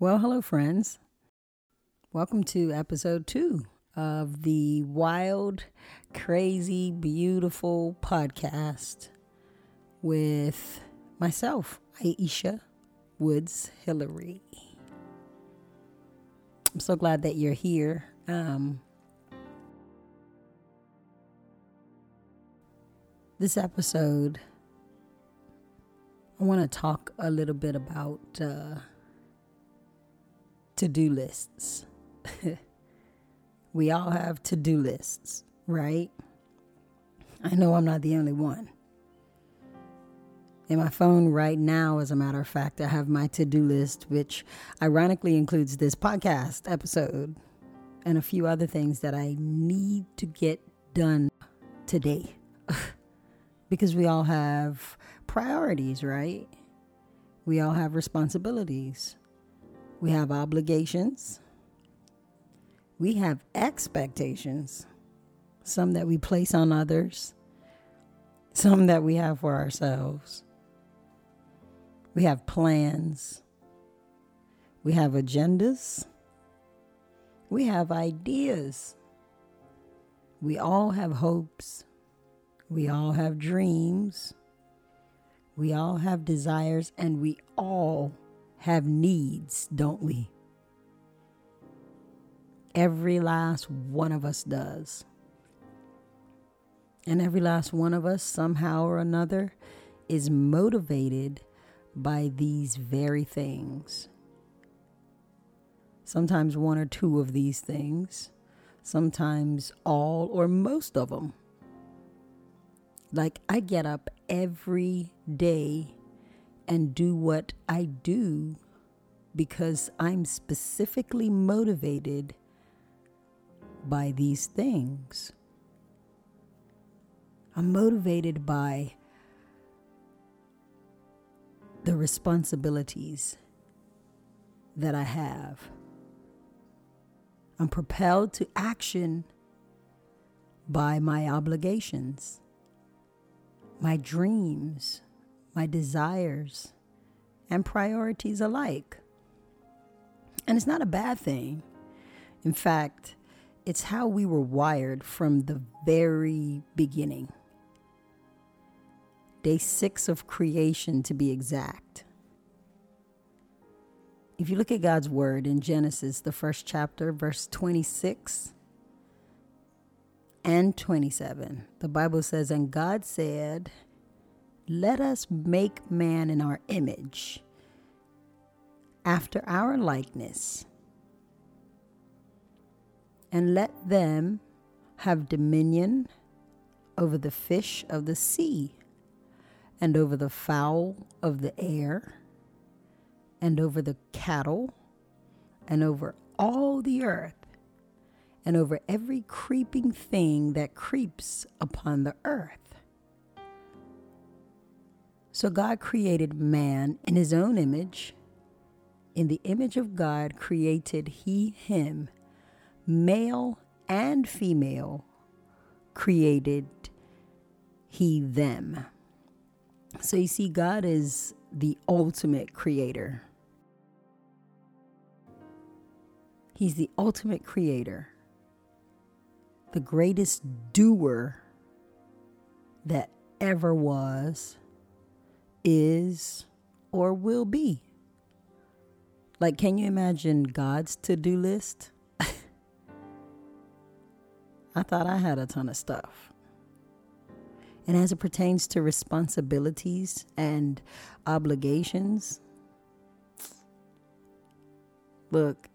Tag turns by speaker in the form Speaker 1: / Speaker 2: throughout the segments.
Speaker 1: Well, hello, friends. Welcome to episode two of the wild, crazy, beautiful podcast with myself, Aisha Woods Hillary. I'm so glad that you're here. Um, this episode, I want to talk a little bit about uh, to do lists. we all have to do lists, right? I know I'm not the only one. In my phone right now, as a matter of fact, I have my to do list, which ironically includes this podcast episode and a few other things that I need to get done today. because we all have priorities, right? We all have responsibilities. We have obligations. We have expectations, some that we place on others, some that we have for ourselves. We have plans. We have agendas. We have ideas. We all have hopes. We all have dreams. We all have desires, and we all have needs, don't we? Every last one of us does. And every last one of us, somehow or another, is motivated by these very things. Sometimes one or two of these things, sometimes all or most of them. Like I get up every day and do what I do because I'm specifically motivated by these things. I'm motivated by the responsibilities that I have. I'm propelled to action by my obligations, my dreams, my desires, and priorities alike. And it's not a bad thing. In fact, it's how we were wired from the very beginning. Day six of creation, to be exact. If you look at God's word in Genesis, the first chapter, verse 26 and 27, the Bible says, And God said, let us make man in our image, after our likeness, and let them have dominion over the fish of the sea, and over the fowl of the air, and over the cattle, and over all the earth, and over every creeping thing that creeps upon the earth. So God created man in his own image. In the image of God created he him, male and female created he them. So you see, God is the ultimate creator. He's the ultimate creator, the greatest doer that ever was is, or will be. Like, can you imagine God's to do list? I thought I had a ton of stuff. And as it pertains to responsibilities and obligations, look,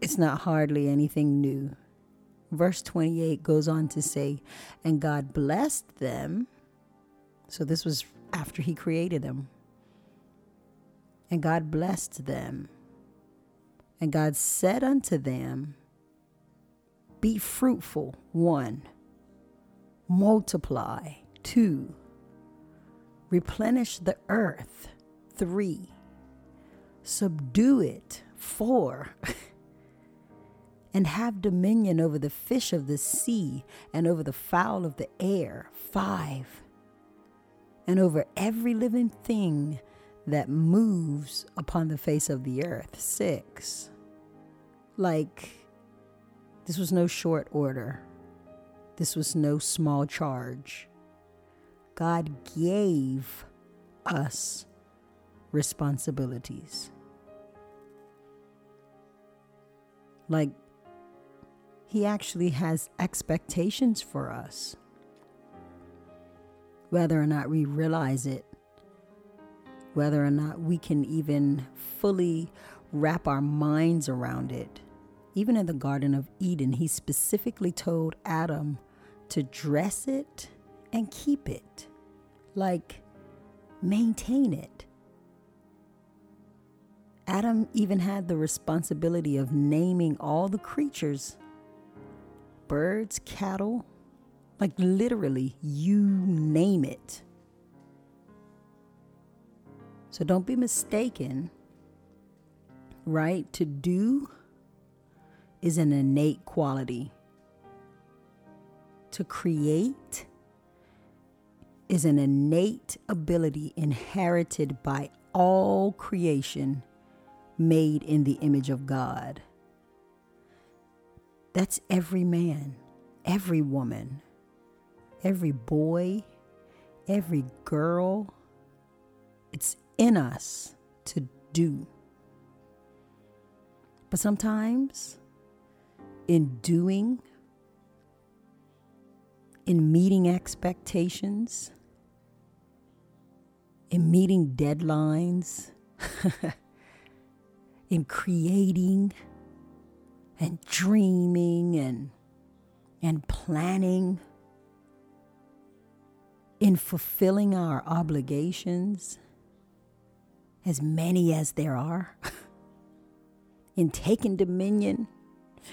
Speaker 1: it's not hardly anything new. Verse 28 goes on to say, And God blessed them. So this was after he created them. And God blessed them. And God said unto them, Be fruitful, one, multiply, two, replenish the earth, three, subdue it, four, and have dominion over the fish of the sea and over the fowl of the air, five and over every living thing that moves upon the face of the earth. Six. Like, this was no short order, this was no small charge. God gave us responsibilities. Like, He actually has expectations for us. Whether or not we realize it, whether or not we can even fully wrap our minds around it. Even in the Garden of Eden, He specifically told Adam to dress it and keep it. Like, maintain it. Adam even had the responsibility of naming all the creatures birds, cattle, like literally, you name it. So don't be mistaken, right? To do is an innate quality, to create is an innate ability inherited by all creation made in the image of God. That's every man, every woman, every boy, every girl. It's in us to do. But sometimes, in doing, in meeting expectations, in meeting deadlines, in creating and dreaming and and planning in fulfilling our obligations as many as there are in taking dominion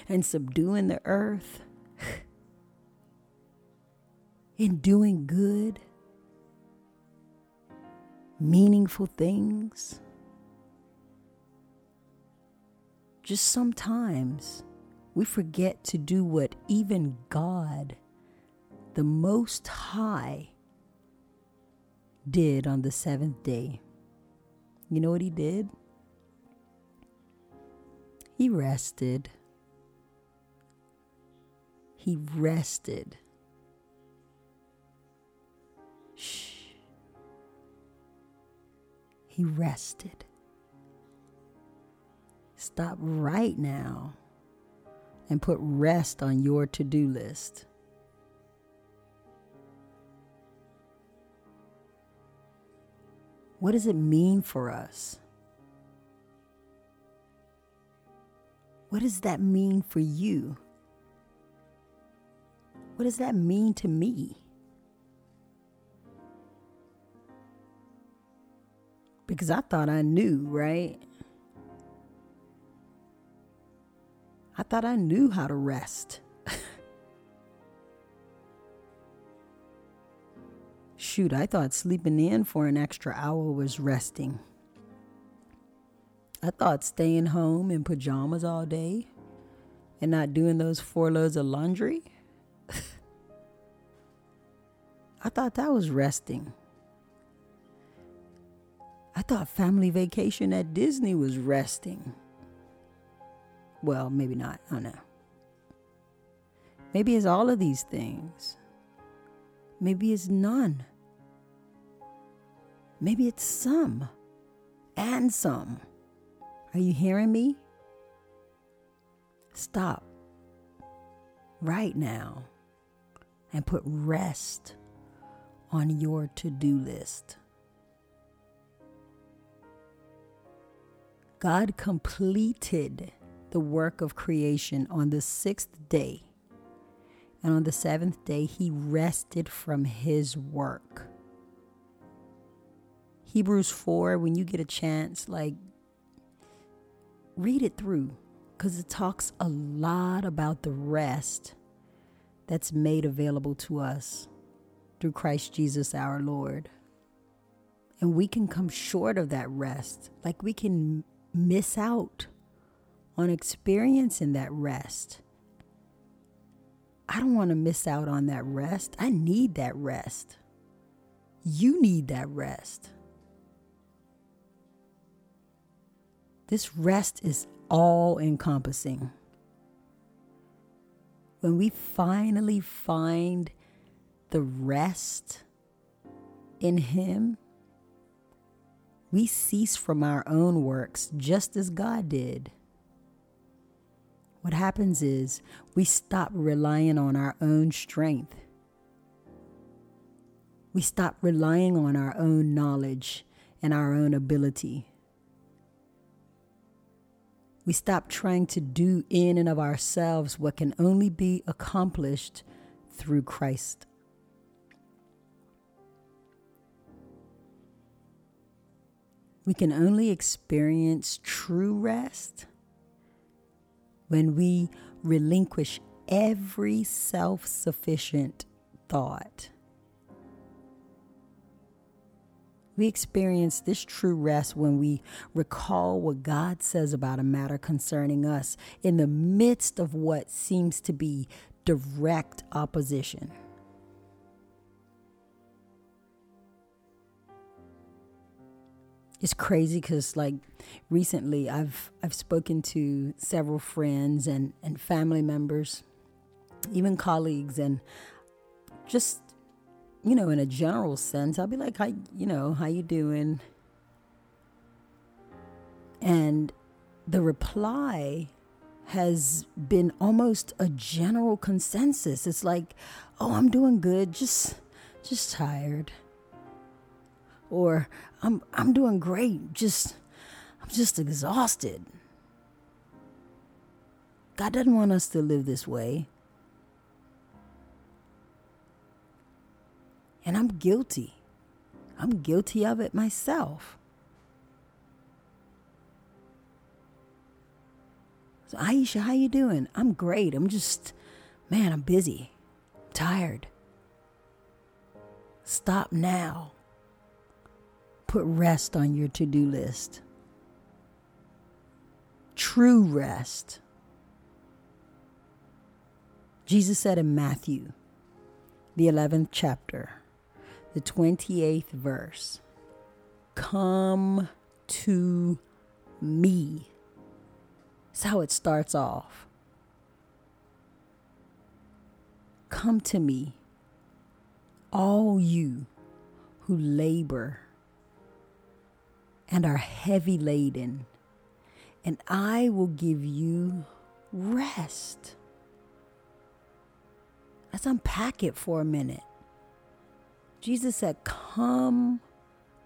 Speaker 1: and subduing the earth in doing good meaningful things. Just sometimes we forget to do what even God, the Most High, did on the seventh day. You know what he did? He rested. He rested. Shh. He rested. Stop right now and put rest on your to do list. What does it mean for us? What does that mean for you? What does that mean to me? because I thought I knew, right? I thought I knew how to rest. Shoot, I thought sleeping in for an extra hour was resting. I thought staying home in pajamas all day and not doing those four loads of laundry. I thought that was resting. I thought family vacation at Disney was resting. Well, maybe not. I don't know. Maybe it's all of these things. Maybe it's none. Maybe it's some and some. Are you hearing me? Stop right now and put rest on your to do list. God completed the work of creation on the sixth day. And on the seventh day, he rested from his work. Hebrews 4, when you get a chance, like, read it through because it talks a lot about the rest that's made available to us through Christ Jesus our Lord. And we can come short of that rest. Like we can miss out on experiencing that rest. I don't want to miss out on that rest. I need that rest. You need that rest. This rest is all encompassing. When we finally find the rest in Him, we cease from our own works just as God did. What happens is we stop relying on our own strength. We stop relying on our own knowledge and our own ability. We stop trying to do in and of ourselves what can only be accomplished through Christ. We can only experience true rest when we relinquish every self sufficient thought. We experience this true rest when we recall what God says about a matter concerning us in the midst of what seems to be direct opposition. It's crazy because like recently I've I've spoken to several friends and, and family members, even colleagues, and just you know, in a general sense, I'll be like, "How you know, how you doing?" And the reply has been almost a general consensus. It's like, "Oh, I'm doing good, just just tired." Or, "I'm I'm doing great, just I'm just exhausted." God doesn't want us to live this way. And I'm guilty. I'm guilty of it myself. So Aisha, how you doing? I'm great. I'm just man, I'm busy. Tired. Stop now. Put rest on your to-do list. True rest. Jesus said in Matthew, the 11th chapter, the 28th verse. Come to me. That's how it starts off. Come to me, all you who labor and are heavy laden, and I will give you rest. Let's unpack it for a minute. Jesus said, Come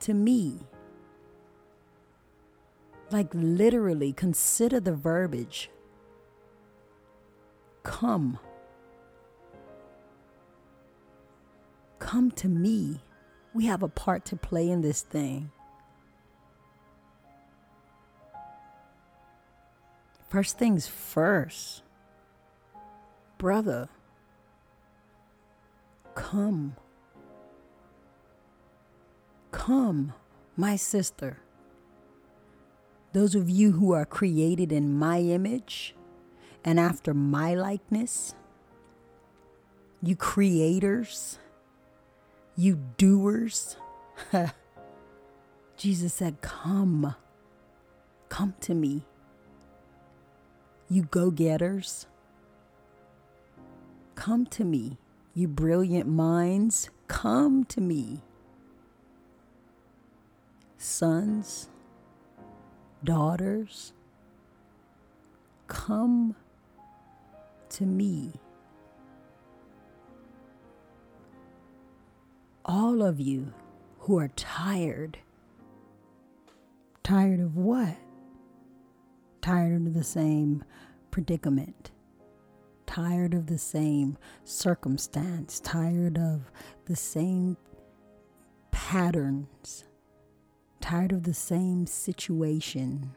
Speaker 1: to me. Like literally, consider the verbiage. Come. Come to me. We have a part to play in this thing. First things first, brother, come. Come, my sister. Those of you who are created in my image and after my likeness, you creators, you doers. Jesus said, Come, come to me. You go getters, come to me. You brilliant minds, come to me sons, daughters, come to me. All of you who are tired. Tired of what? Tired of the same predicament. Tired of the same circumstance. Tired of the same patterns tired of the same situation.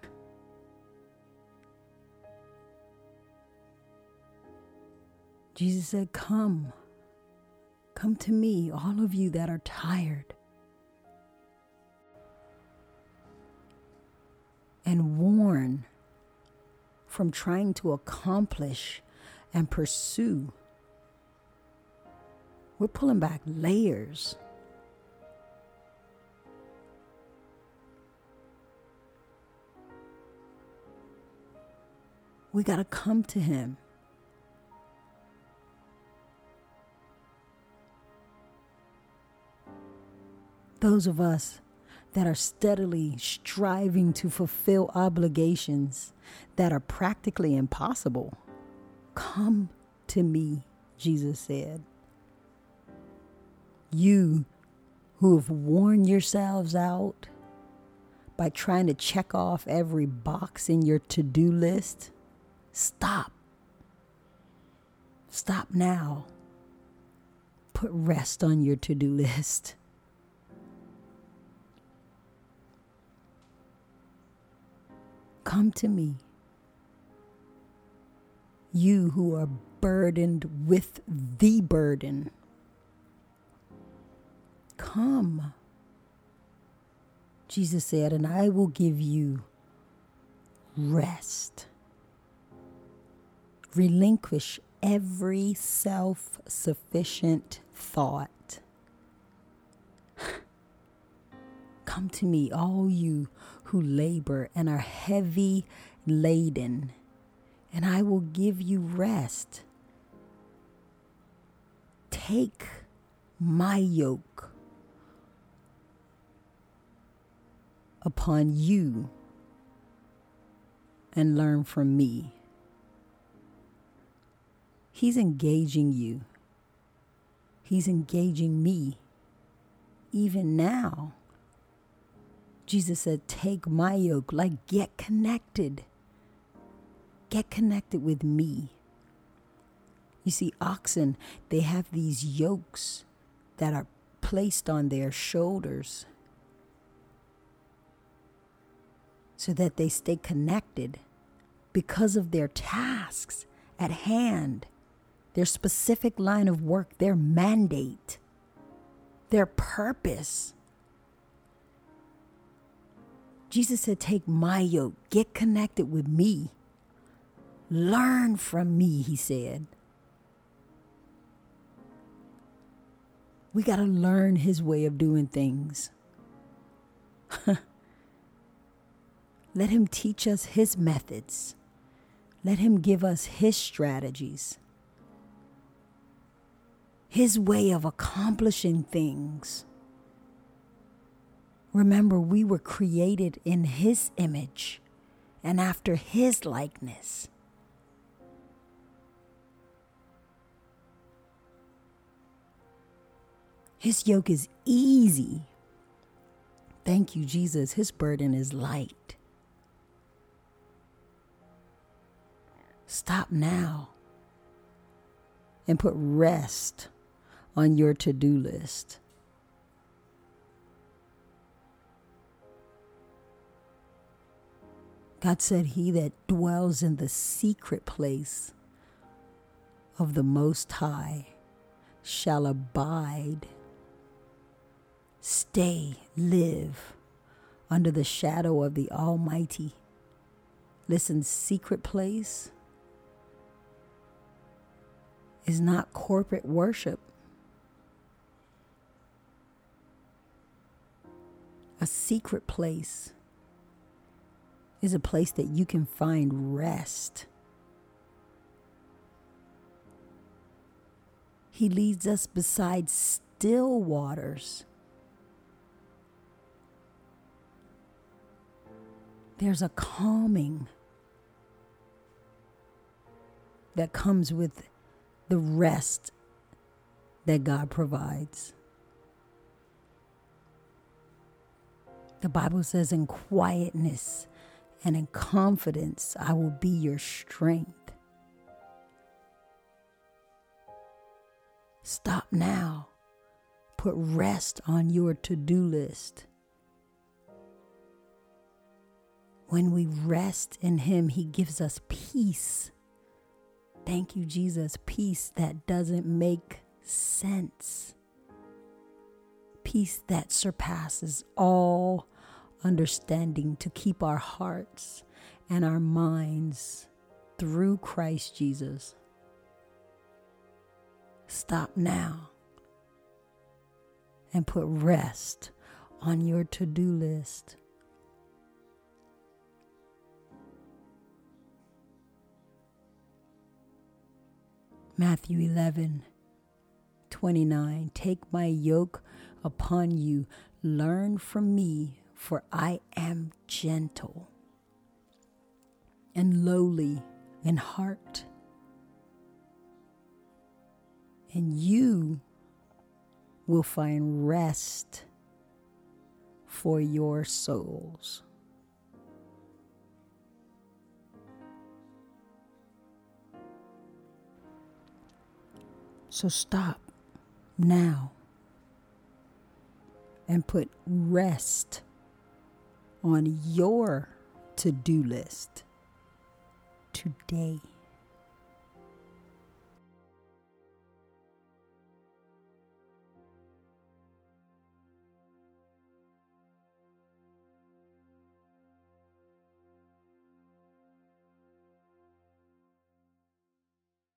Speaker 1: Jesus said, Come, come to me, all of you that are tired. And worn from trying to accomplish and pursue. We're pulling back layers We got to come to Him. Those of us that are steadily striving to fulfill obligations that are practically impossible, come to me, Jesus said. You who have worn yourselves out by trying to check off every box in your to do list, stop. Stop now. Put rest on your to do list. Come to me, you who are burdened with the burden. Come. Jesus said, and I will give you rest. Relinquish every self sufficient thought. Come to me, all you who labor and are heavy laden, and I will give you rest. Take my yoke upon you and learn from me. He's engaging you. He's engaging me even now. Jesus said, Take my yoke, like get connected. Get connected with me. You see, oxen, they have these yokes that are placed on their shoulders so that they stay connected because of their tasks at hand, their specific line of work, their mandate, their purpose. Jesus said, Take my yoke, get connected with me, learn from me, he said. We got to learn his way of doing things. Let him teach us his methods. Let him give us his strategies, his way of accomplishing things. Remember, we were created in His image and after His likeness. His yoke is easy. Thank you, Jesus. His burden is light. Stop now and put rest on your to do list. God said, He that dwells in the secret place of the Most High shall abide, stay, live under the shadow of the Almighty. Listen, secret place is not corporate worship. A secret place is a place that you can find rest. He leads us beside still waters. There's a calming that comes with the rest that God provides. The Bible says, in quietness and in confidence I will be your strength. Stop now. Put rest on your to do list. When we rest in Him, He gives us peace. Thank you, Jesus. Peace that doesn't make sense. Peace that surpasses all understanding to keep our hearts and our minds through Christ Jesus. Stop now and put rest on your to do list. Matthew 11 29. Take my yoke upon you, learn from me, for I am gentle and lowly in heart. And you will find rest for your souls. So stop now and put rest on your to do list today.